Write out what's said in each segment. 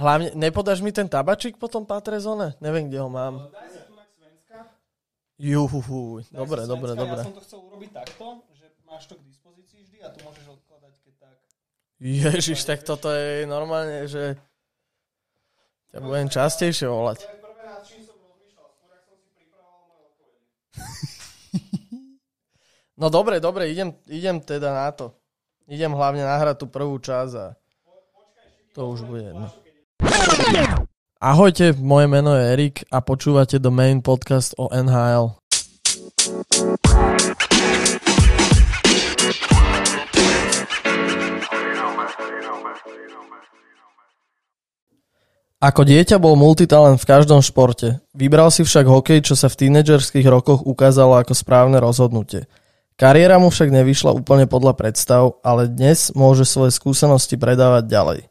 Hlavne, nepodáš mi ten tabačík potom Patrezone? Neviem, kde ho mám. Daj si tu na Svenska. Juhu, Daj dobre, dobre, dobre. Ja som to chcel urobiť takto, že máš to k dispozícii vždy a tu môžeš odkladať, keď tak. Ježiš, tak toto je normálne, že ťa budem častejšie volať. No dobre, dobre, idem, idem teda na to. Idem hlavne nahrať tú prvú časť a to už bude jedno. Ahojte, moje meno je Erik a počúvate The Main Podcast o NHL. Ako dieťa bol multitalent v každom športe. Vybral si však hokej, čo sa v tínedžerských rokoch ukázalo ako správne rozhodnutie. Kariéra mu však nevyšla úplne podľa predstav, ale dnes môže svoje skúsenosti predávať ďalej.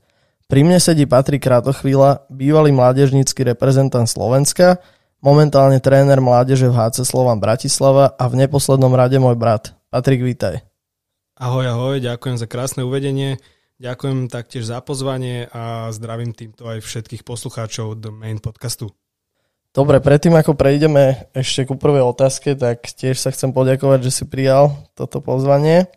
Pri mne sedí Patrik Kratochvíľa, bývalý mládežnícky reprezentant Slovenska, momentálne tréner mládeže v HC Slovan Bratislava a v neposlednom rade môj brat. Patrik, vítaj. Ahoj, ahoj, ďakujem za krásne uvedenie. Ďakujem taktiež za pozvanie a zdravím týmto aj všetkých poslucháčov The Main podcastu. Dobre, predtým ako prejdeme ešte ku prvej otázke, tak tiež sa chcem poďakovať, že si prijal toto pozvanie.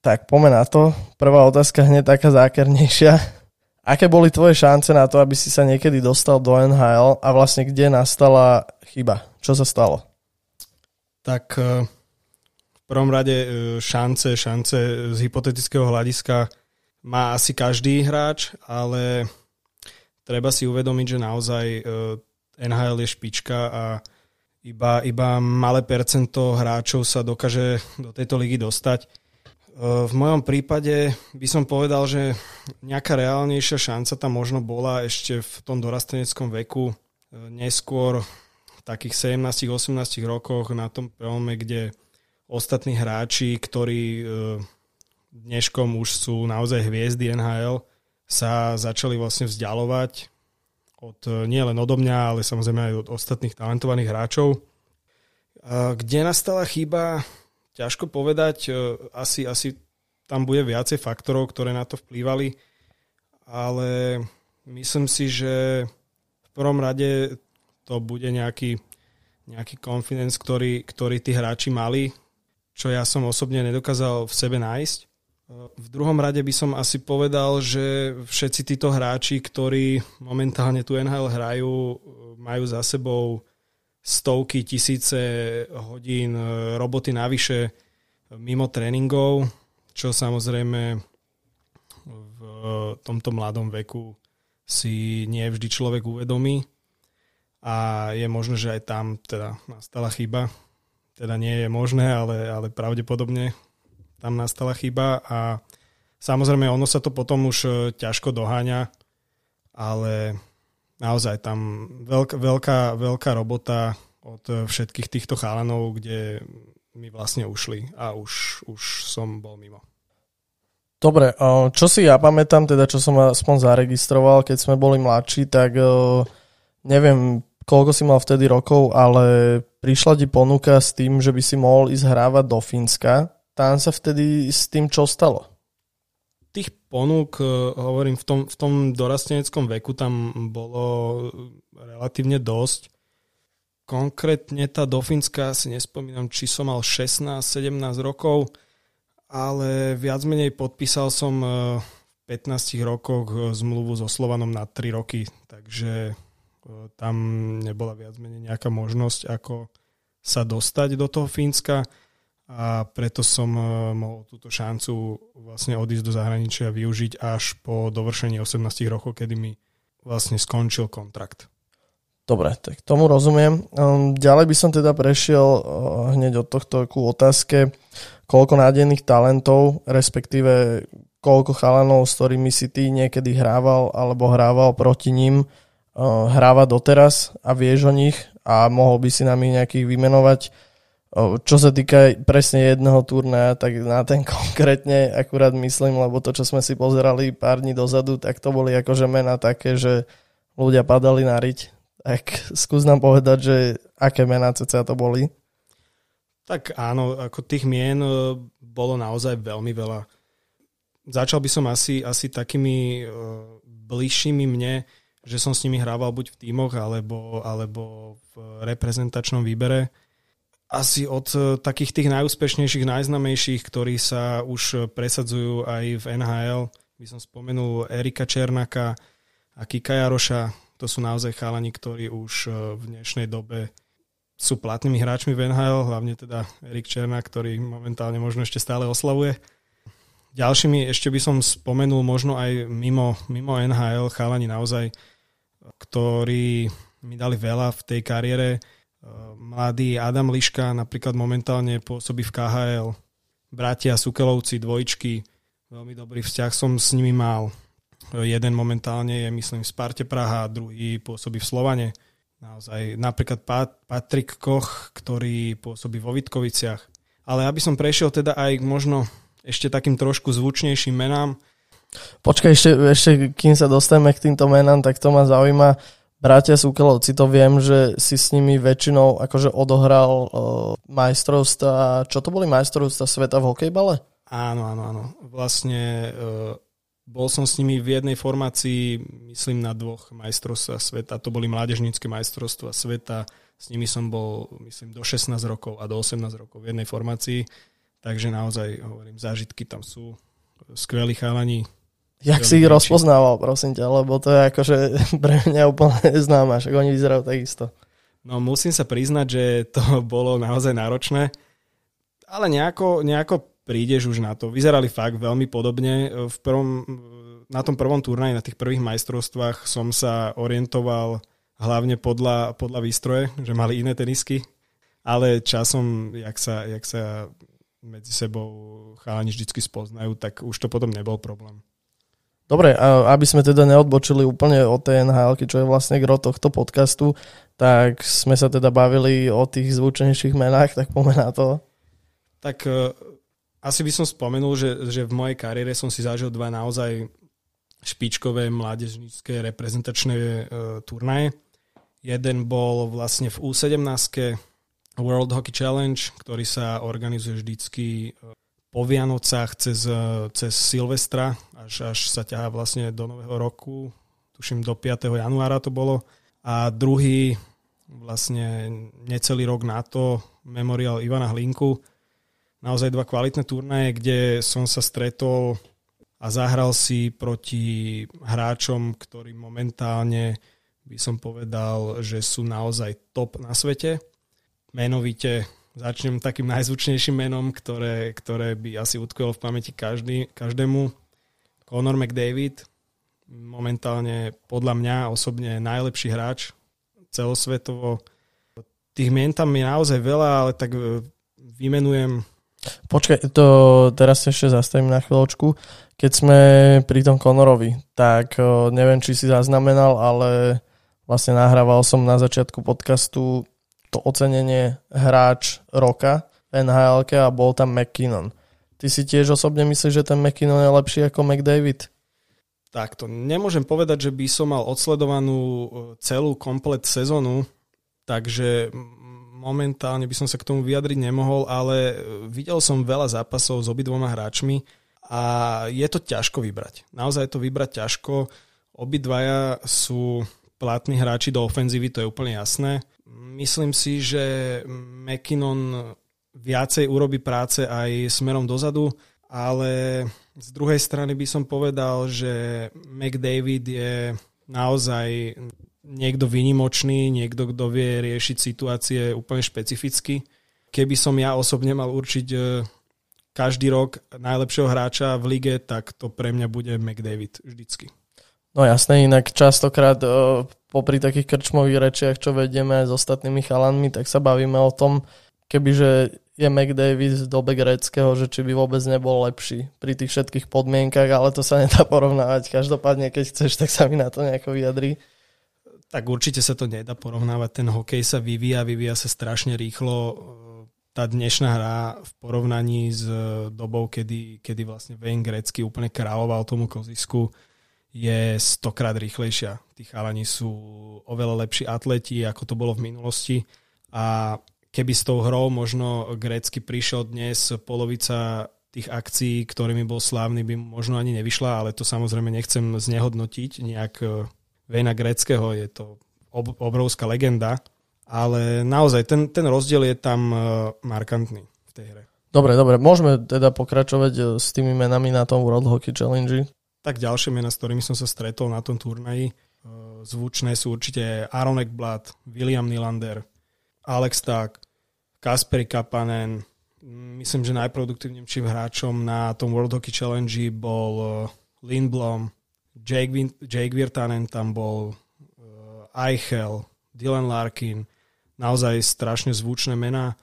Tak poďme na to. Prvá otázka hneď taká zákernejšia. Aké boli tvoje šance na to, aby si sa niekedy dostal do NHL a vlastne kde nastala chyba? Čo sa stalo? Tak eh, v prvom rade eh, šance, šance z hypotetického hľadiska má asi každý hráč, ale treba si uvedomiť, že naozaj eh, NHL je špička a iba, iba malé percento hráčov sa dokáže do tejto ligy dostať. V mojom prípade by som povedal, že nejaká reálnejšia šanca tam možno bola ešte v tom dorasteneckom veku, neskôr v takých 17-18 rokoch na tom prelome, kde ostatní hráči, ktorí dneškom už sú naozaj hviezdy NHL, sa začali vlastne vzdialovať od, nie len odo mňa, ale samozrejme aj od ostatných talentovaných hráčov. Kde nastala chyba, ťažko povedať, asi, asi tam bude viacej faktorov, ktoré na to vplývali, ale myslím si, že v prvom rade to bude nejaký, nejaký confidence, ktorý, ktorý tí hráči mali, čo ja som osobne nedokázal v sebe nájsť. V druhom rade by som asi povedal, že všetci títo hráči, ktorí momentálne tu NHL hrajú, majú za sebou stovky, tisíce hodín roboty navyše mimo tréningov, čo samozrejme v tomto mladom veku si nie vždy človek uvedomí a je možné, že aj tam teda nastala chyba. Teda nie je možné, ale, ale pravdepodobne tam nastala chyba a samozrejme ono sa to potom už ťažko doháňa, ale naozaj tam veľká, veľká, veľká robota od všetkých týchto chálanov, kde mi vlastne ušli a už, už som bol mimo. Dobre, čo si ja pamätám, teda čo som aspoň zaregistroval, keď sme boli mladší, tak neviem, koľko si mal vtedy rokov, ale prišla ti ponuka s tým, že by si mohol ísť hrávať do Fínska tam sa vtedy s tým čo stalo? Tých ponúk, hovorím, v tom, v tom dorasteneckom veku tam bolo relatívne dosť. Konkrétne tá do si nespomínam, či som mal 16-17 rokov, ale viac menej podpísal som v 15 rokoch zmluvu so Slovanom na 3 roky, takže tam nebola viac menej nejaká možnosť, ako sa dostať do toho Fínska a preto som mohol túto šancu vlastne odísť do zahraničia využiť až po dovršení 18 rokov, kedy mi vlastne skončil kontrakt. Dobre, tak tomu rozumiem. Ďalej by som teda prešiel hneď od tohto ku otázke, koľko nádejných talentov, respektíve koľko chalanov, s ktorými si ty niekedy hrával alebo hrával proti ním, hráva doteraz a vieš o nich a mohol by si nám ich nejakých vymenovať čo sa týka presne jedného turnaja, tak na ten konkrétne akurát myslím, lebo to, čo sme si pozerali pár dní dozadu, tak to boli akože mena také, že ľudia padali na riť. Tak skús nám povedať, že aké mená cca to boli. Tak áno, ako tých mien bolo naozaj veľmi veľa. Začal by som asi, asi takými bližšími mne, že som s nimi hrával buď v tímoch alebo, alebo v reprezentačnom výbere. Asi od e, takých tých najúspešnejších, najznamejších, ktorí sa už presadzujú aj v NHL, by som spomenul Erika Černaka a Kika Jaroša. To sú naozaj chalani, ktorí už e, v dnešnej dobe sú platnými hráčmi v NHL, hlavne teda Erik Černá, ktorý momentálne možno ešte stále oslavuje. Ďalšími ešte by som spomenul možno aj mimo, mimo NHL chalani naozaj ktorí mi dali veľa v tej kariére. Mladý Adam Liška napríklad momentálne pôsobí v KHL. Bratia Sukelovci, dvojčky, veľmi dobrý vzťah som s nimi mal. Jeden momentálne je, myslím, v Sparte Praha, druhý pôsobí v Slovane. Naozaj, napríklad Pat- Patrik Koch, ktorý pôsobí vo Vitkoviciach. Ale aby som prešiel teda aj možno ešte takým trošku zvučnejším menám, Počkaj, ešte, ešte kým sa dostaneme k týmto menám, tak to ma zaujíma. Bratia Súkelovci, to viem, že si s nimi väčšinou akože odohral uh, majstrovstva, čo to boli majstrovstva sveta v hokejbale? Áno, áno, áno. Vlastne uh, bol som s nimi v jednej formácii, myslím na dvoch majstrovstvách sveta. To boli mládežnícke majstrovstva sveta. S nimi som bol, myslím, do 16 rokov a do 18 rokov v jednej formácii. Takže naozaj, hovorím, zážitky tam sú. Skvelí chalani, Jak si ich rozpoznával, prosím ťa, lebo to je akože pre mňa úplne neznáma, však oni vyzerajú takisto. No musím sa priznať, že to bolo naozaj náročné, ale nejako, nejako prídeš už na to. Vyzerali fakt veľmi podobne. V prvom, na tom prvom turnaji, na tých prvých majstrovstvách som sa orientoval hlavne podľa, podľa výstroje, že mali iné tenisky, ale časom, jak sa, jak sa medzi sebou chalani vždy spoznajú, tak už to potom nebol problém. Dobre, a aby sme teda neodbočili úplne od tej NHL, čo je vlastne gro tohto podcastu, tak sme sa teda bavili o tých zvučenejších menách, tak pomená to. Tak uh, asi by som spomenul, že, že v mojej kariére som si zažil dva naozaj špičkové mládežnícke reprezentačné uh, turnaje. Jeden bol vlastne v U17 World Hockey Challenge, ktorý sa organizuje vždycky uh, po Vianocách cez, cez Silvestra, až, až sa ťahá vlastne do nového roku, tuším do 5. januára to bolo. A druhý vlastne necelý rok na to, Memorial Ivana Hlinku. Naozaj dva kvalitné turnaje, kde som sa stretol a zahral si proti hráčom, ktorí momentálne by som povedal, že sú naozaj top na svete. Menovite Začnem takým najzvučnejším menom, ktoré, ktoré by asi utkvelo v pamäti každý, každému. Conor McDavid, momentálne podľa mňa osobne najlepší hráč celosvetovo. Tých mien tam je naozaj veľa, ale tak e, vymenujem Počkaj, to teraz ešte zastavím na chvíľočku. Keď sme pri tom Conorovi, tak e, neviem, či si zaznamenal, ale vlastne nahrával som na začiatku podcastu to ocenenie hráč roka v nhl a bol tam McKinnon. Ty si tiež osobne myslíš, že ten McKinnon je lepší ako McDavid? Takto, nemôžem povedať, že by som mal odsledovanú e, celú komplet sezónu, takže momentálne by som sa k tomu vyjadriť nemohol, ale e, videl som veľa zápasov s obidvoma hráčmi a je to ťažko vybrať. Naozaj je to vybrať ťažko. Obidvaja sú platní hráči do ofenzívy, to je úplne jasné. Myslím si, že McKinnon viacej urobí práce aj smerom dozadu, ale z druhej strany by som povedal, že McDavid je naozaj niekto vynimočný, niekto, kto vie riešiť situácie úplne špecificky. Keby som ja osobne mal určiť e, každý rok najlepšieho hráča v lige, tak to pre mňa bude McDavid vždycky. No jasné, inak častokrát uh, popri takých krčmových rečiach, čo vedieme s ostatnými chalanmi, tak sa bavíme o tom, kebyže je McDavid z dobe greckého, že či by vôbec nebol lepší pri tých všetkých podmienkach, ale to sa nedá porovnávať. Každopádne, keď chceš, tak sa mi na to nejako vyjadri. Tak určite sa to nedá porovnávať. Ten hokej sa vyvíja, vyvíja sa strašne rýchlo. Tá dnešná hra v porovnaní s dobou, kedy, kedy vlastne Wayne Grecky úplne kráľoval tomu kozisku, je stokrát rýchlejšia. Tí chalani sú oveľa lepší atleti, ako to bolo v minulosti a keby s tou hrou možno grécky prišiel dnes polovica tých akcií, ktorými bol slávny, by možno ani nevyšla, ale to samozrejme nechcem znehodnotiť nejak Vejna Greckého, je to obrovská legenda, ale naozaj ten, ten rozdiel je tam markantný v tej hre. Dobre, dobre, môžeme teda pokračovať s tými menami na tom World Hockey Challenge. Tak ďalšie mena, s ktorými som sa stretol na tom turnaji, zvučné sú určite Aaron Ekblad, William Nylander, Alex Tak, Kasperi Kapanen, myslím, že najproduktívnejším hráčom na tom World Hockey Challenge bol uh, Lindblom, Jake, Vin- Jake Virtanen tam bol, uh, Eichel, Dylan Larkin, naozaj strašne zvučné mená.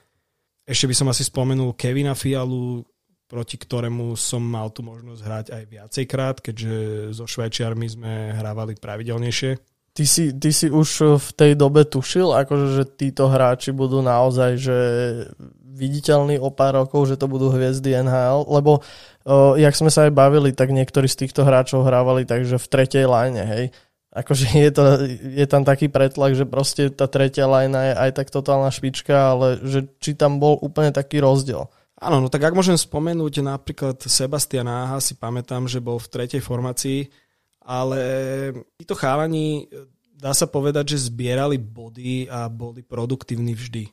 Ešte by som asi spomenul Kevina Fialu, proti ktorému som mal tu možnosť hrať aj viacejkrát, keďže so Švajčiarmi sme hrávali pravidelnejšie. Ty si, ty si už v tej dobe tušil, akože, že títo hráči budú naozaj že viditeľní o pár rokov, že to budú hviezdy NHL, lebo o, jak sme sa aj bavili, tak niektorí z týchto hráčov hrávali takže v tretej line, hej. Akože je, to, je tam taký pretlak, že proste tá tretia line je aj tak totálna špička, ale že či tam bol úplne taký rozdiel. Áno, no tak ak môžem spomenúť napríklad Sebastian Áha, si pamätám, že bol v tretej formácii, ale títo chalani, dá sa povedať, že zbierali body a boli produktívni vždy.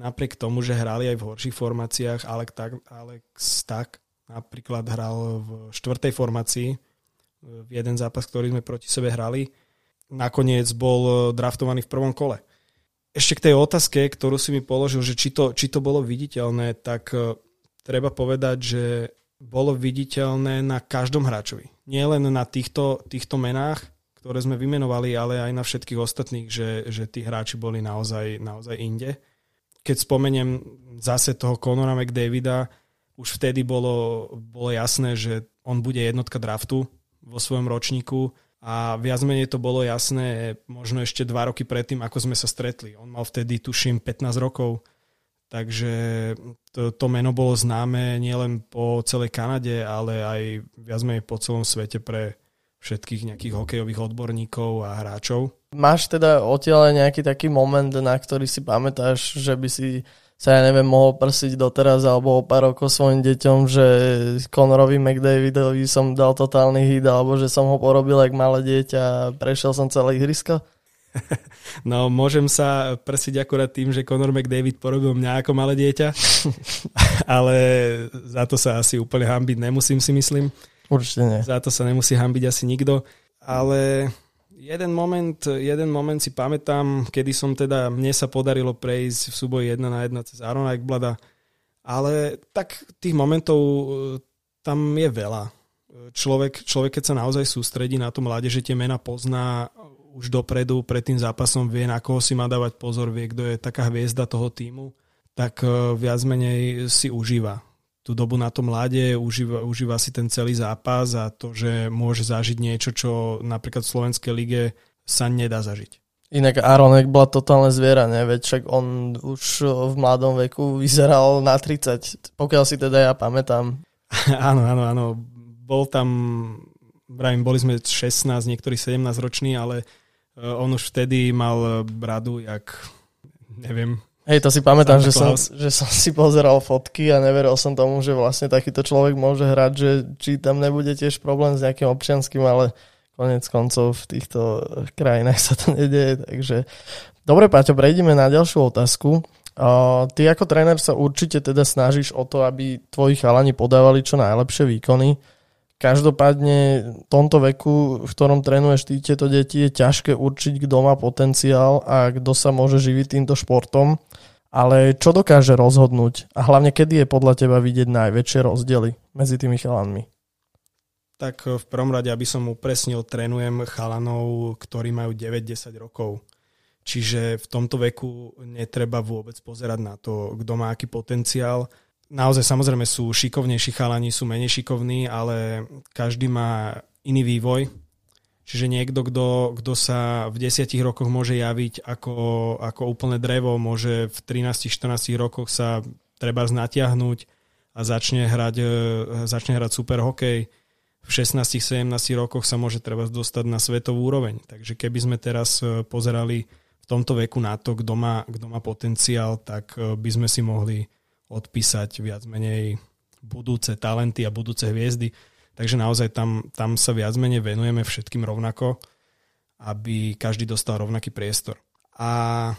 Napriek tomu, že hrali aj v horších formáciách, Alex tak, Alex tak napríklad hral v štvrtej formácii v jeden zápas, ktorý sme proti sebe hrali. Nakoniec bol draftovaný v prvom kole. Ešte k tej otázke, ktorú si mi položil, že či to, či to bolo viditeľné, tak eh, treba povedať, že bolo viditeľné na každom hráčovi. Nie len na týchto, týchto menách, ktoré sme vymenovali, ale aj na všetkých ostatných, že, že tí hráči boli naozaj, naozaj inde. Keď spomeniem zase toho Conora McDavida, už vtedy bolo, bolo jasné, že on bude jednotka draftu vo svojom ročníku a viac menej to bolo jasné možno ešte dva roky predtým, ako sme sa stretli. On mal vtedy, tuším, 15 rokov Takže to, to meno bolo známe nielen po celej Kanade, ale aj viac menej po celom svete pre všetkých nejakých hokejových odborníkov a hráčov. Máš teda odtiaľ nejaký taký moment, na ktorý si pamätáš, že by si sa, ja neviem, mohol prsiť doteraz alebo o pár rokov svojim deťom, že Conorovi McDavidovi som dal totálny hit alebo že som ho porobil jak malé dieťa a prešiel som celé ihrisko? No, môžem sa prsiť akurát tým, že Conor McDavid porobil mňa ako malé dieťa, ale za to sa asi úplne hambiť nemusím, si myslím. Určite nie. Za to sa nemusí hambiť asi nikto, ale jeden moment, jeden moment si pamätám, kedy som teda, mne sa podarilo prejsť v súboji 1 na 1 cez Arona Ekblada, ale tak tých momentov e, tam je veľa. Človek, človek, keď sa naozaj sústredí na to mládeže, tie mena pozná, už dopredu, pred tým zápasom vie, na koho si má dávať pozor, vie, kto je taká hviezda toho týmu, tak e, viac menej si užíva tú dobu na tom mlade, užíva, užíva si ten celý zápas a to, že môže zažiť niečo, čo napríklad v Slovenskej lige sa nedá zažiť. Inak Aronek bola totálne zviera, ne? Veď však on už v mladom veku vyzeral na 30, pokiaľ si teda ja pamätám. áno, áno, áno. Bol tam, vravím, boli sme 16, niektorí 17 roční, ale Eh, on už vtedy mal eh, bradu, jak neviem. Hej, to si pamätám, že som, že som si pozeral fotky a neveril som tomu, že vlastne takýto človek môže hrať, že či tam nebude tiež problém s nejakým občianským, ale konec koncov v týchto krajinách sa to nedieje, takže dobre Paťo, prejdeme na ďalšiu otázku. Uh, ty ako tréner sa určite teda snažíš o to, aby tvoji chalani podávali čo najlepšie výkony. Každopádne v tomto veku, v ktorom trénuješ ty tieto deti, je ťažké určiť, kto má potenciál a kto sa môže živiť týmto športom. Ale čo dokáže rozhodnúť? A hlavne, kedy je podľa teba vidieť najväčšie rozdiely medzi tými chalanmi? Tak v prvom rade, aby som upresnil, trénujem chalanov, ktorí majú 9-10 rokov. Čiže v tomto veku netreba vôbec pozerať na to, kto má aký potenciál naozaj samozrejme sú šikovnejší chalani, sú menej šikovní, ale každý má iný vývoj. Čiže niekto, kto, kto sa v desiatich rokoch môže javiť ako, ako úplné drevo, môže v 13-14 rokoch sa treba natiahnuť a začne hrať, e, začne hrať super hokej. V 16-17 rokoch sa môže treba dostať na svetovú úroveň. Takže keby sme teraz e, pozerali v tomto veku na to, kto má, kto má potenciál, tak e, by sme si mohli odpísať viac menej budúce talenty a budúce hviezdy. Takže naozaj tam, tam sa viac menej venujeme všetkým rovnako, aby každý dostal rovnaký priestor. A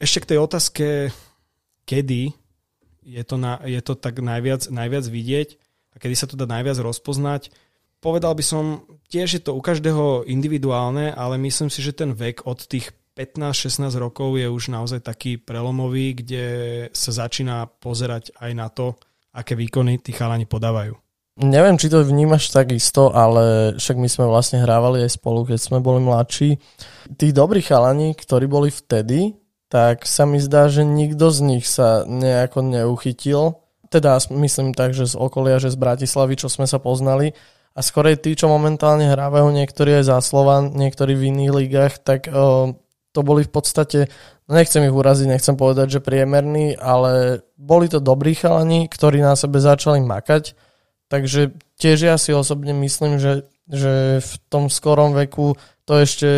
ešte k tej otázke, kedy je to, na, je to tak najviac, najviac vidieť a kedy sa to dá najviac rozpoznať. Povedal by som, tiež je to u každého individuálne, ale myslím si, že ten vek od tých 15-16 rokov je už naozaj taký prelomový, kde sa začína pozerať aj na to, aké výkony tí chalani podávajú. Neviem, či to vnímaš takisto, ale však my sme vlastne hrávali aj spolu, keď sme boli mladší. Tí dobrí chalani, ktorí boli vtedy, tak sa mi zdá, že nikto z nich sa nejako neuchytil. Teda myslím tak, že z okolia, že z Bratislavy, čo sme sa poznali. A skorej tí, čo momentálne hrávajú niektorí aj za Slovan, niektorí v iných ligách, tak o, to boli v podstate, no nechcem ich uraziť, nechcem povedať, že priemerní, ale boli to dobrí chalani, ktorí na sebe začali makať Takže tiež ja si osobne myslím, že, že v tom skorom veku to ešte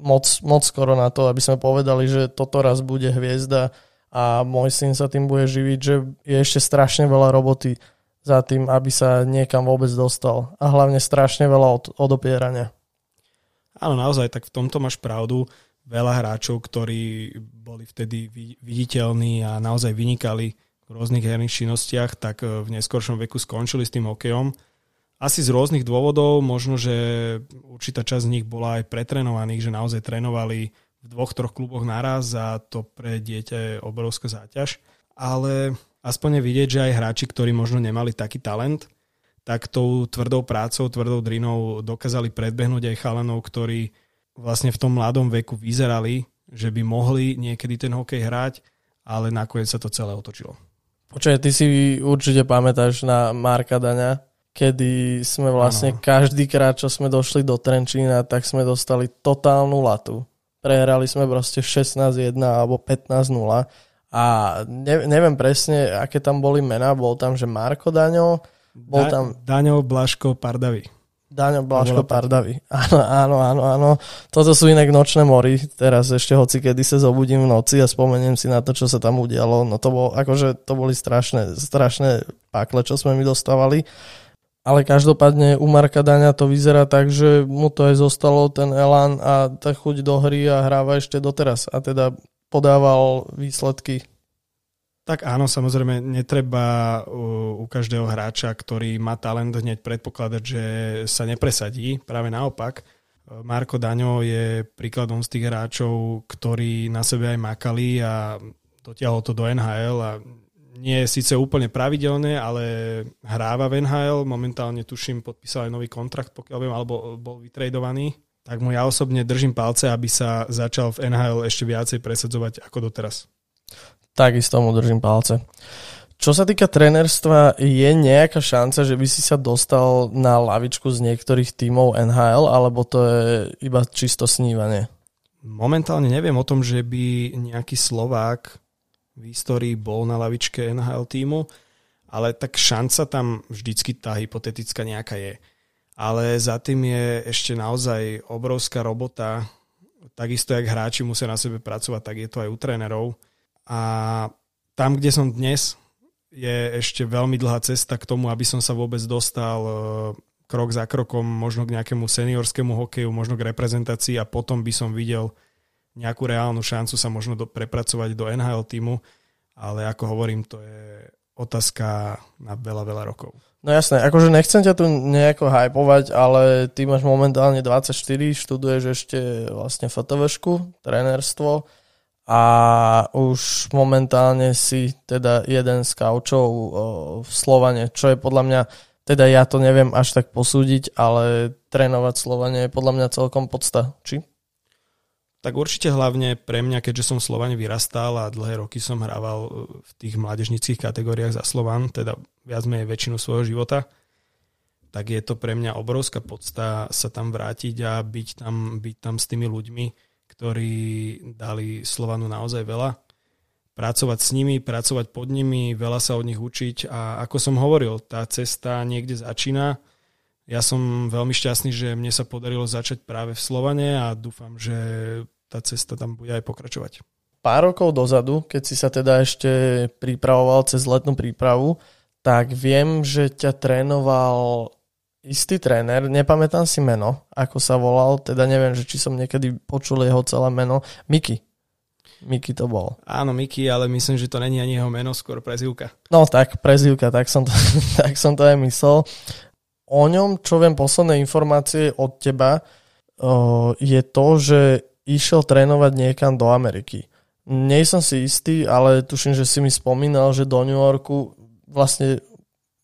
moc, moc skoro na to, aby sme povedali, že toto raz bude hviezda a môj syn sa tým bude živiť, že je ešte strašne veľa roboty za tým, aby sa niekam vôbec dostal. A hlavne strašne veľa od, odopierania. Áno, naozaj, tak v tomto máš pravdu. Veľa hráčov, ktorí boli vtedy viditeľní a naozaj vynikali rôznych herných činnostiach, tak e, v neskoršom veku skončili s tým hokejom. Asi z rôznych dôvodov, možno, že určitá časť z nich bola aj pretrenovaných, že naozaj trénovali v dvoch, troch kluboch naraz a to pre dieťa je obrovská záťaž. Ale aspoň je vidieť, že aj hráči, ktorí možno nemali taký talent, tak tou tvrdou prácou, tvrdou drinou dokázali predbehnúť aj chalanov, ktorí vlastne v tom mladom veku vyzerali, že by mohli niekedy ten hokej hrať, ale nakoniec sa to celé otočilo. Počkaj, ty si určite pamätáš na Marka Daňa, kedy sme vlastne ano. každý krát, čo sme došli do Trenčína, tak sme dostali totálnu latu. Prehrali sme proste 16-1 alebo 15-0 a ne, neviem presne, aké tam boli mená. Bol tam, že Marko Daňo, bol da, tam... Daňo Blaško Pardavi. Daňo Blaško Pardavy. Áno, áno, áno, áno. Toto sú inak nočné mory. Teraz ešte hoci kedy sa zobudím v noci a spomeniem si na to, čo sa tam udialo. No to bolo, akože to boli strašné, strašné pakle, čo sme mi dostávali. Ale každopádne u Marka Daňa to vyzerá tak, že mu to aj zostalo ten elán a tá chuť do hry a hráva ešte doteraz. A teda podával výsledky tak áno, samozrejme, netreba u, každého hráča, ktorý má talent, hneď predpokladať, že sa nepresadí. Práve naopak, Marko Daňo je príkladom z tých hráčov, ktorí na sebe aj makali a dotiahol to do NHL a nie je síce úplne pravidelné, ale hráva v NHL. Momentálne tuším, podpísal aj nový kontrakt, pokiaľ viem, alebo bol vytredovaný. Tak mu ja osobne držím palce, aby sa začal v NHL ešte viacej presadzovať ako doteraz. Takisto mu držím palce. Čo sa týka trenerstva, je nejaká šanca, že by si sa dostal na lavičku z niektorých tímov NHL, alebo to je iba čisto snívanie? Momentálne neviem o tom, že by nejaký Slovák v histórii bol na lavičke NHL týmu, ale tak šanca tam vždycky tá hypotetická nejaká je. Ale za tým je ešte naozaj obrovská robota. Takisto, jak hráči musia na sebe pracovať, tak je to aj u trénerov a tam, kde som dnes, je ešte veľmi dlhá cesta k tomu, aby som sa vôbec dostal e, krok za krokom možno k nejakému seniorskému hokeju, možno k reprezentácii a potom by som videl nejakú reálnu šancu sa možno do, prepracovať do NHL týmu, ale ako hovorím, to je otázka na veľa, veľa rokov. No jasné, akože nechcem ťa tu nejako hypovať, ale ty máš momentálne 24, študuješ ešte vlastne fotovešku, trénerstvo a už momentálne si teda jeden z kaučov v Slovane, čo je podľa mňa, teda ja to neviem až tak posúdiť, ale trénovať Slovane je podľa mňa celkom podsta. Či? Tak určite hlavne pre mňa, keďže som Slovane vyrastal a dlhé roky som hrával e, v tých mládežnických kategóriách za Slovan, teda viac menej väčšinu svojho života, tak je to pre mňa obrovská podsta sa tam vrátiť a byť tam, byť tam s tými ľuďmi, ktorí dali Slovanu naozaj veľa. Pracovať s nimi, pracovať pod nimi, veľa sa od nich učiť a ako som hovoril, tá cesta niekde začína. Ja som veľmi šťastný, že mne sa podarilo začať práve v Slovane a dúfam, že tá cesta tam bude aj pokračovať. Pár rokov dozadu, keď si sa teda ešte pripravoval cez letnú prípravu, tak viem, že ťa trénoval istý tréner, nepamätám si meno, ako sa volal, teda neviem, že či som niekedy počul jeho celé meno. Miki. Miki to bol. Áno, Miki, ale myslím, že to není ani jeho meno, skôr prezivka. No tak, prezivka, tak som to, tak som to aj myslel. O ňom, čo viem, posledné informácie od teba, je to, že išiel trénovať niekam do Ameriky. Nie som si istý, ale tuším, že si mi spomínal, že do New Yorku vlastne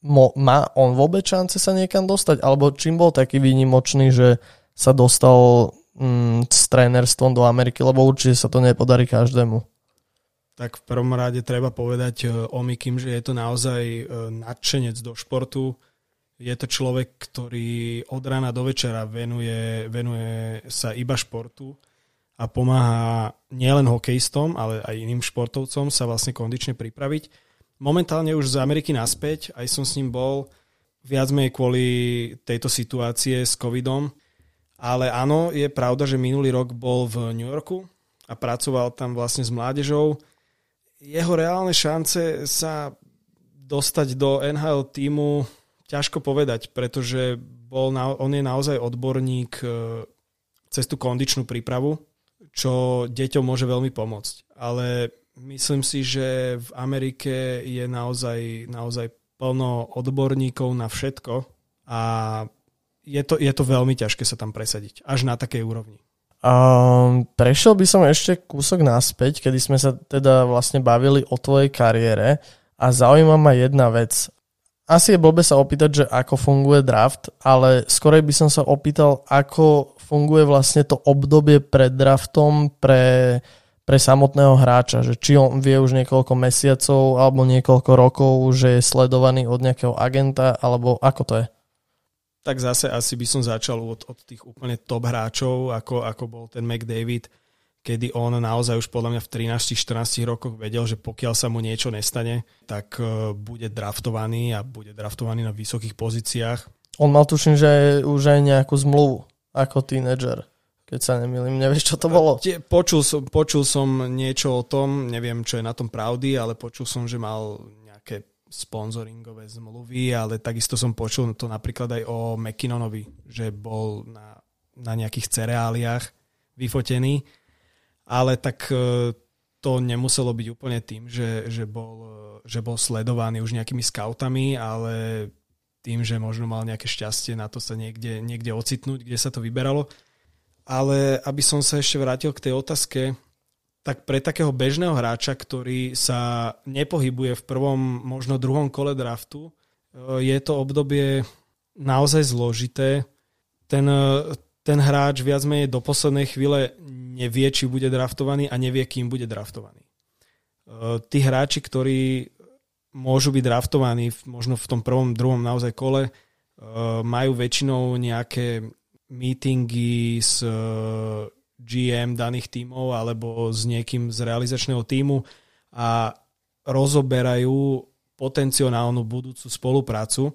mo, má on vôbec šance sa niekam dostať? Alebo čím bol taký výnimočný, že sa dostal mm, s trénerstvom do Ameriky? Lebo určite sa to nepodarí každému. Tak v prvom rade treba povedať e, o Mikim, že je to naozaj e, nadšenec do športu. Je to človek, ktorý od rána do večera venuje, venuje sa iba športu a pomáha nielen hokejistom, ale aj iným športovcom sa vlastne kondične pripraviť. Momentálne už z Ameriky naspäť, aj som s ním bol viac menej kvôli tejto situácie s covidom, ale áno, je pravda, že minulý rok bol v New Yorku a pracoval tam vlastne s mládežou. Jeho reálne šance sa dostať do NHL týmu ťažko povedať, pretože bol na, on je naozaj odborník e, cez tú kondičnú prípravu čo deťom môže veľmi pomôcť. Ale myslím si, že v Amerike je naozaj, naozaj plno odborníkov na všetko a je to, je to veľmi ťažké sa tam presadiť, až na takej úrovni. Um, prešiel by som ešte kúsok naspäť, kedy sme sa teda vlastne bavili o tvojej kariére a zaujíma ma jedna vec. Asi je blbe sa opýtať, že ako funguje draft, ale skorej by som sa opýtal, ako funguje vlastne to obdobie pred draftom pre, pre samotného hráča, že či on vie už niekoľko mesiacov alebo niekoľko rokov, že je sledovaný od nejakého agenta, alebo ako to je? Tak zase asi by som začal od, od tých úplne top hráčov, ako, ako bol ten McDavid, kedy on naozaj už podľa mňa v 13-14 rokoch vedel, že pokiaľ sa mu niečo nestane, tak uh, bude draftovaný a bude draftovaný na vysokých pozíciách. On mal tuším, že už aj nejakú zmluvu ako tínedžer, keď sa nemýlim. Nevieš, čo to bolo? Počul som, počul som niečo o tom, neviem, čo je na tom pravdy, ale počul som, že mal nejaké sponzoringové zmluvy, ale takisto som počul to napríklad aj o McKinnonovi, že bol na, na nejakých cereáliách vyfotený, ale tak e, to nemuselo byť úplne tým, že, že, bol, e, že bol sledovaný už nejakými scoutami, ale tým, že možno mal nejaké šťastie na to sa niekde, niekde ocitnúť, kde sa to vyberalo. Ale aby som sa ešte vrátil k tej otázke, tak pre takého bežného hráča, ktorý sa nepohybuje v prvom, možno druhom kole draftu, eh, je to obdobie naozaj zložité. Ten, eh, ten hráč viac menej do poslednej chvíle nevie, či bude draftovaný a nevie, kým bude draftovaný. Eh, tí hráči, ktorí môžu byť draftovaní možno v tom prvom, druhom naozaj kole, majú väčšinou nejaké meetingy s uh, GM daných tímov alebo s niekým z realizačného týmu a rozoberajú potenciálnu budúcu spoluprácu,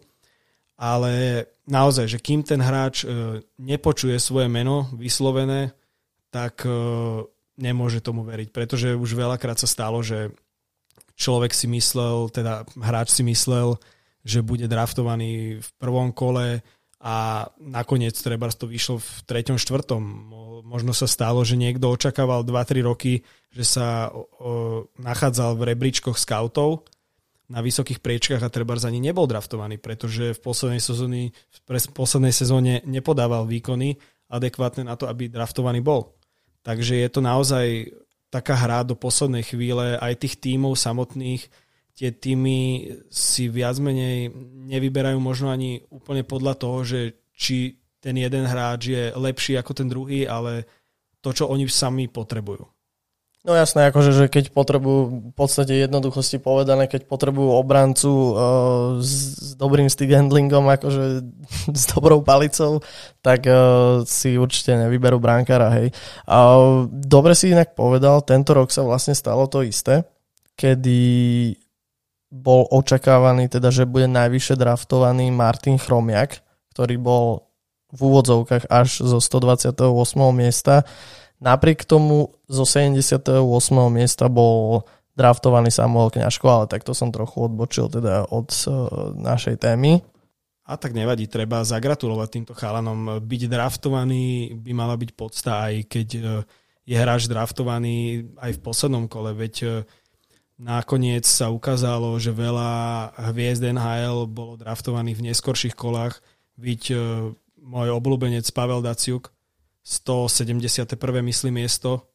ale naozaj, že kým ten hráč uh, nepočuje svoje meno vyslovené, tak nemôže tomu veriť, pretože už veľakrát sa stalo, že človek si myslel, teda hráč si myslel, že bude draftovaný v prvom kole a nakoniec treba to vyšlo v treťom, štvrtom. Možno sa stalo, že niekto očakával 2-3 roky, že sa o, o, nachádzal v rebríčkoch scoutov na vysokých priečkách a treba za ní nebol draftovaný, pretože v poslednej, sezóny, v poslednej sezóne nepodával výkony adekvátne na to, aby draftovaný bol. Takže je to naozaj taká hra do poslednej chvíle aj tých tímov samotných. Tie týmy si viac menej nevyberajú možno ani úplne podľa toho, že či ten jeden hráč je lepší ako ten druhý, ale to, čo oni sami potrebujú. No jasné, akože, že keď potrebujú, v podstate jednoduchosti povedané, keď potrebujú obrancu uh, s, s dobrým stick handlingom, akože s dobrou palicou, tak uh, si určite nevyberú brankára, hej. Uh, dobre si inak povedal, tento rok sa vlastne stalo to isté, kedy bol očakávaný, teda, že bude najvyššie draftovaný Martin Chromiak, ktorý bol v úvodzovkách až zo 128. miesta. Napriek tomu zo 78. miesta bol draftovaný Samuel Kňažko, ale takto som trochu odbočil teda od našej témy. A tak nevadí, treba zagratulovať týmto chalanom. Byť draftovaný by mala byť podsta, aj keď je hráč draftovaný aj v poslednom kole, veď nakoniec sa ukázalo, že veľa hviezd NHL bolo draftovaných v neskorších kolách, byť môj obľúbenec Pavel Daciuk, 171. myslím miesto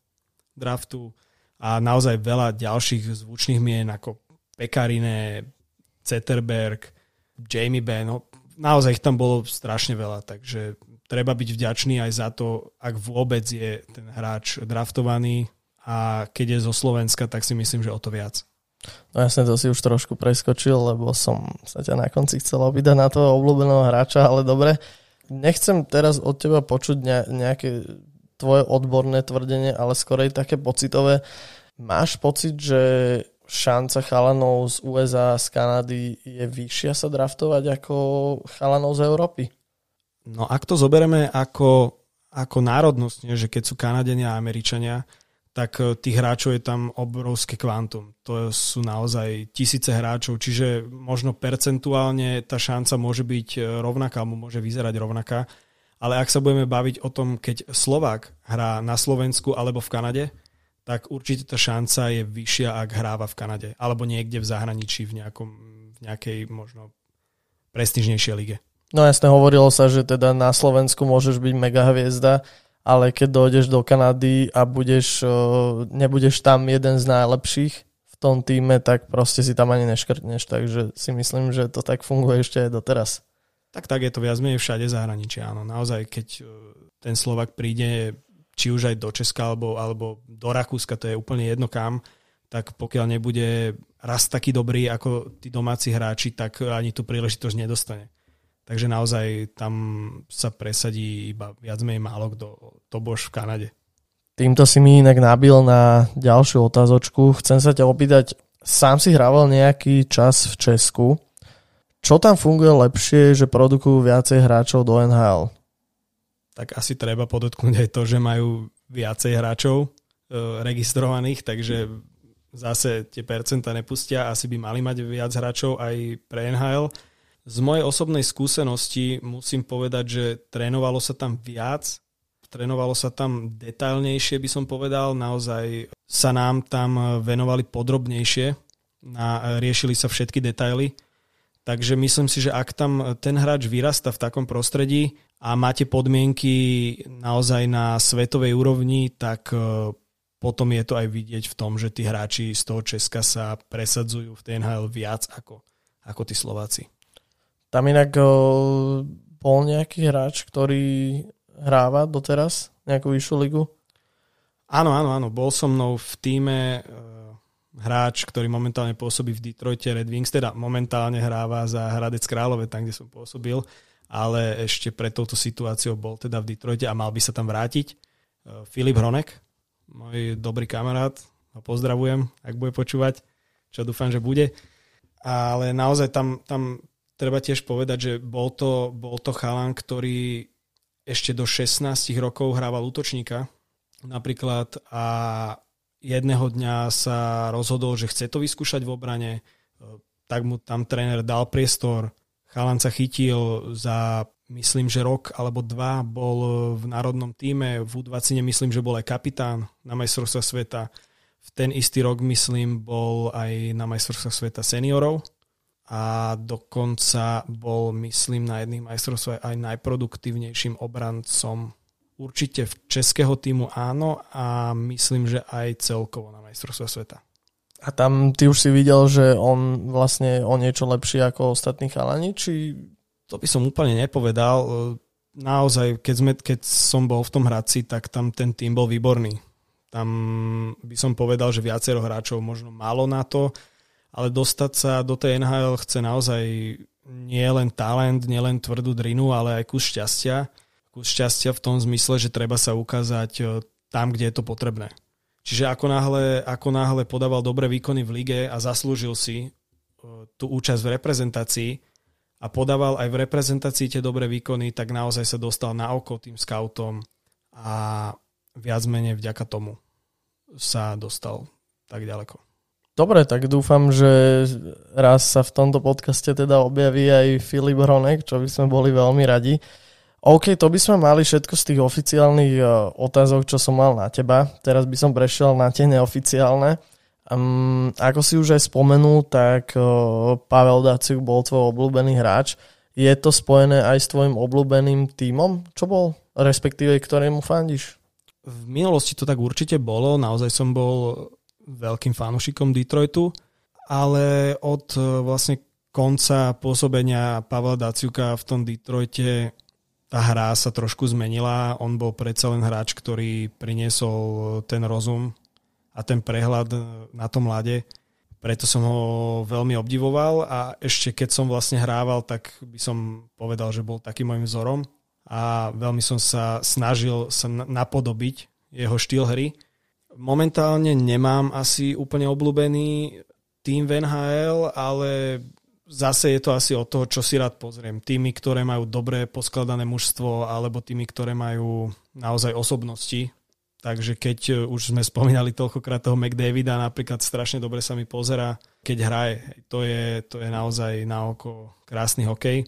draftu a naozaj veľa ďalších zvučných mien ako Pekarine, Zetterberg, Jamie Benn, no, naozaj ich tam bolo strašne veľa, takže treba byť vďačný aj za to, ak vôbec je ten hráč draftovaný a keď je zo Slovenska, tak si myslím, že o to viac. No jasne, to si už trošku preskočil, lebo som sa ťa na konci chcel obýdať na toho obľúbeného hráča, ale dobre nechcem teraz od teba počuť nejaké tvoje odborné tvrdenie, ale skorej také pocitové. Máš pocit, že šanca chalanov z USA, z Kanady je vyššia sa draftovať ako chalanov z Európy? No ak to zoberieme ako, ako národnosť, že keď sú Kanadenia a Američania, tak e, tých hráčov je tam obrovské kvantum. To sú naozaj tisíce hráčov, čiže možno percentuálne tá šanca môže byť e, rovnaká, alebo môže vyzerať rovnaká. Ale ak sa budeme baviť o tom, keď Slovák hrá na Slovensku alebo v Kanade, tak určite tá šanca je vyššia, ak hráva v Kanade. Alebo niekde v zahraničí, v, nejakom, v nejakej možno prestižnejšej lige. No jasne, hovorilo sa, že teda na Slovensku môžeš byť mega hviezda, ale keď dojdeš do Kanady a budeš, nebudeš tam jeden z najlepších v tom týme, tak proste si tam ani neškrtneš, takže si myslím, že to tak funguje ešte aj doteraz. Tak tak je to viac menej všade zahraničí, áno. Naozaj, keď ten Slovak príde či už aj do Česka alebo, alebo do Rakúska, to je úplne jedno kam, tak pokiaľ nebude raz taký dobrý ako tí domáci hráči, tak ani tú príležitosť nedostane. Takže naozaj tam sa presadí iba viac menej málo kto, to bož v Kanade. Týmto si mi inak nabil na ďalšiu otázočku. Chcem sa ťa opýtať, sám si hrával nejaký čas v Česku. Čo tam funguje lepšie, že produkujú viacej hráčov do NHL? Tak asi treba podotknúť aj to, že majú viacej hráčov e, registrovaných, takže zase tie percenta nepustia, asi by mali mať viac hráčov aj pre NHL z mojej osobnej skúsenosti musím povedať, že trénovalo sa tam viac, trénovalo sa tam detailnejšie, by som povedal, naozaj sa nám tam venovali podrobnejšie, na, riešili sa všetky detaily. Takže myslím si, že ak tam ten hráč vyrasta v takom prostredí a máte podmienky naozaj na svetovej úrovni, tak e, potom je to aj vidieť v tom, že tí hráči z toho Česka sa presadzujú v TNHL viac ako, ako tí Slováci. Tam inak o, bol nejaký hráč, ktorý hráva doteraz nejakú vyššiu ligu? Áno, áno, áno. Bol so mnou v týme e, hráč, ktorý momentálne pôsobí v Detroite Red Wings, teda momentálne hráva za Hradec Králové, tam, kde som pôsobil, ale ešte pred touto situáciou bol teda v Detroite a mal by sa tam vrátiť. E, Filip Hronek, môj dobrý kamarát, ho pozdravujem, ak bude počúvať, čo dúfam, že bude. Ale naozaj tam, tam treba tiež povedať, že bol to, bol to chalan, ktorý ešte do 16 rokov hrával útočníka napríklad a jedného dňa sa rozhodol, že chce to vyskúšať v obrane, tak mu tam tréner dal priestor, chalan sa chytil za myslím, že rok alebo dva bol v národnom týme, v U20 myslím, že bol aj kapitán na majstrovstvách sveta. V ten istý rok, myslím, bol aj na majstrovstvách sveta seniorov a dokonca bol, myslím, na jedných majstrovstvách aj najproduktívnejším obrancom. Určite v českého týmu áno a myslím, že aj celkovo na majstrovstva sveta. A tam ty už si videl, že on vlastne o niečo lepší ako ostatní chalani, či... To by som úplne nepovedal. Naozaj, keď, sme, keď som bol v tom Hradci, tak tam ten tým bol výborný. Tam by som povedal, že viacero hráčov možno malo na to, ale dostať sa do tej NHL chce naozaj nie len talent, nie len tvrdú drinu, ale aj kus šťastia. Kus šťastia v tom zmysle, že treba sa ukázať e, tam, kde je to potrebné. Čiže ako náhle, ako náhle podával dobré výkony v lige a zaslúžil si e, tú účasť v reprezentácii a podával aj v reprezentácii tie dobré výkony, tak naozaj sa dostal na oko tým scoutom a viac menej vďaka tomu sa dostal tak ďaleko. Dobre, tak dúfam, že raz sa v tomto podcaste teda objaví aj Filip Hronek, čo by sme boli veľmi radi. OK, to by sme mali všetko z tých oficiálnych uh, otázok, čo som mal na teba. Teraz by som prešiel na tie neoficiálne. Um, ako si už aj spomenul, tak uh, Pavel Daciuk bol tvoj obľúbený hráč. Je to spojené aj s tvojim obľúbeným tímom? Čo bol? Respektíve, ktorému fandíš? V minulosti to tak určite bolo. Naozaj som bol veľkým fanúšikom Detroitu, ale od e, vlastne konca pôsobenia Pavla Daciuka v tom Detroite tá hra sa trošku zmenila. On bol predsa len hráč, ktorý priniesol ten rozum a ten prehľad na tom mlade. Preto som ho veľmi obdivoval a ešte keď som vlastne hrával, tak by som povedal, že bol takým môjim vzorom a veľmi som sa snažil sa napodobiť jeho štýl hry momentálne nemám asi úplne obľúbený tým v NHL, ale zase je to asi o toho, čo si rád pozriem. Tými, ktoré majú dobré poskladané mužstvo, alebo tými, ktoré majú naozaj osobnosti. Takže keď už sme spomínali toľkokrát toho McDavida, napríklad strašne dobre sa mi pozera, keď hraje. To je, to je naozaj na oko krásny hokej.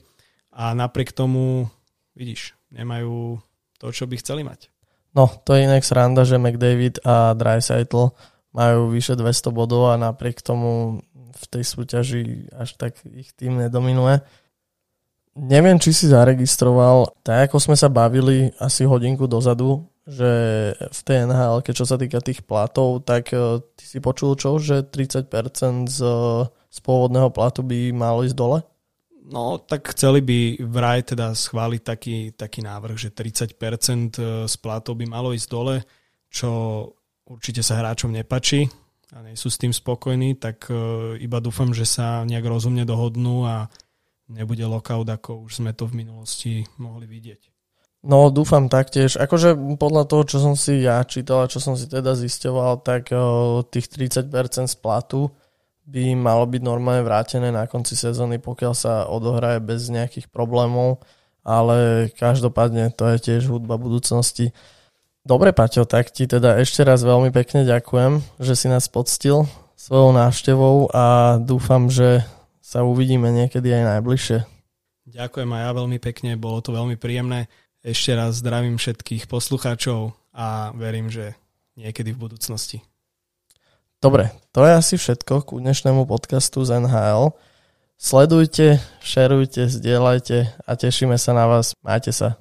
A napriek tomu, vidíš, nemajú to, čo by chceli mať. No, to je inak sranda, že McDavid a Dreisaitl majú vyše 200 bodov a napriek tomu v tej súťaži až tak ich tým nedominuje. Neviem, či si zaregistroval, tak ako sme sa bavili asi hodinku dozadu, že v tej NHL, čo sa týka tých platov, tak e, ty si počul čo, že 30% z, z pôvodného platu by malo ísť dole? No, tak chceli by vraj teda schváliť taký, taký návrh, že 30% z platov by malo ísť dole, čo určite sa hráčom nepačí a nie sú s tým spokojní, tak e, iba dúfam, že sa nejak rozumne dohodnú a nebude lockout, ako už sme to v minulosti mohli vidieť. No, dúfam taktiež. Akože podľa toho, čo som si ja čítal a čo som si teda zisťoval, tak uh, tých 30% z platu by malo byť normálne vrátené na konci sezóny, pokiaľ sa odohraje bez nejakých problémov, ale každopádne to je tiež hudba budúcnosti. Dobre, Paťo, tak ti teda ešte raz veľmi pekne ďakujem, že si nás poctil svojou návštevou a dúfam, že sa uvidíme niekedy aj najbližšie. Ďakujem aj ja veľmi pekne, bolo to veľmi príjemné. Ešte raz zdravím všetkých poslucháčov a verím, že niekedy v budúcnosti. Dobre, to je asi všetko ku dnešnému podcastu z NHL. Sledujte, šerujte, zdieľajte a tešíme sa na vás. Majte sa.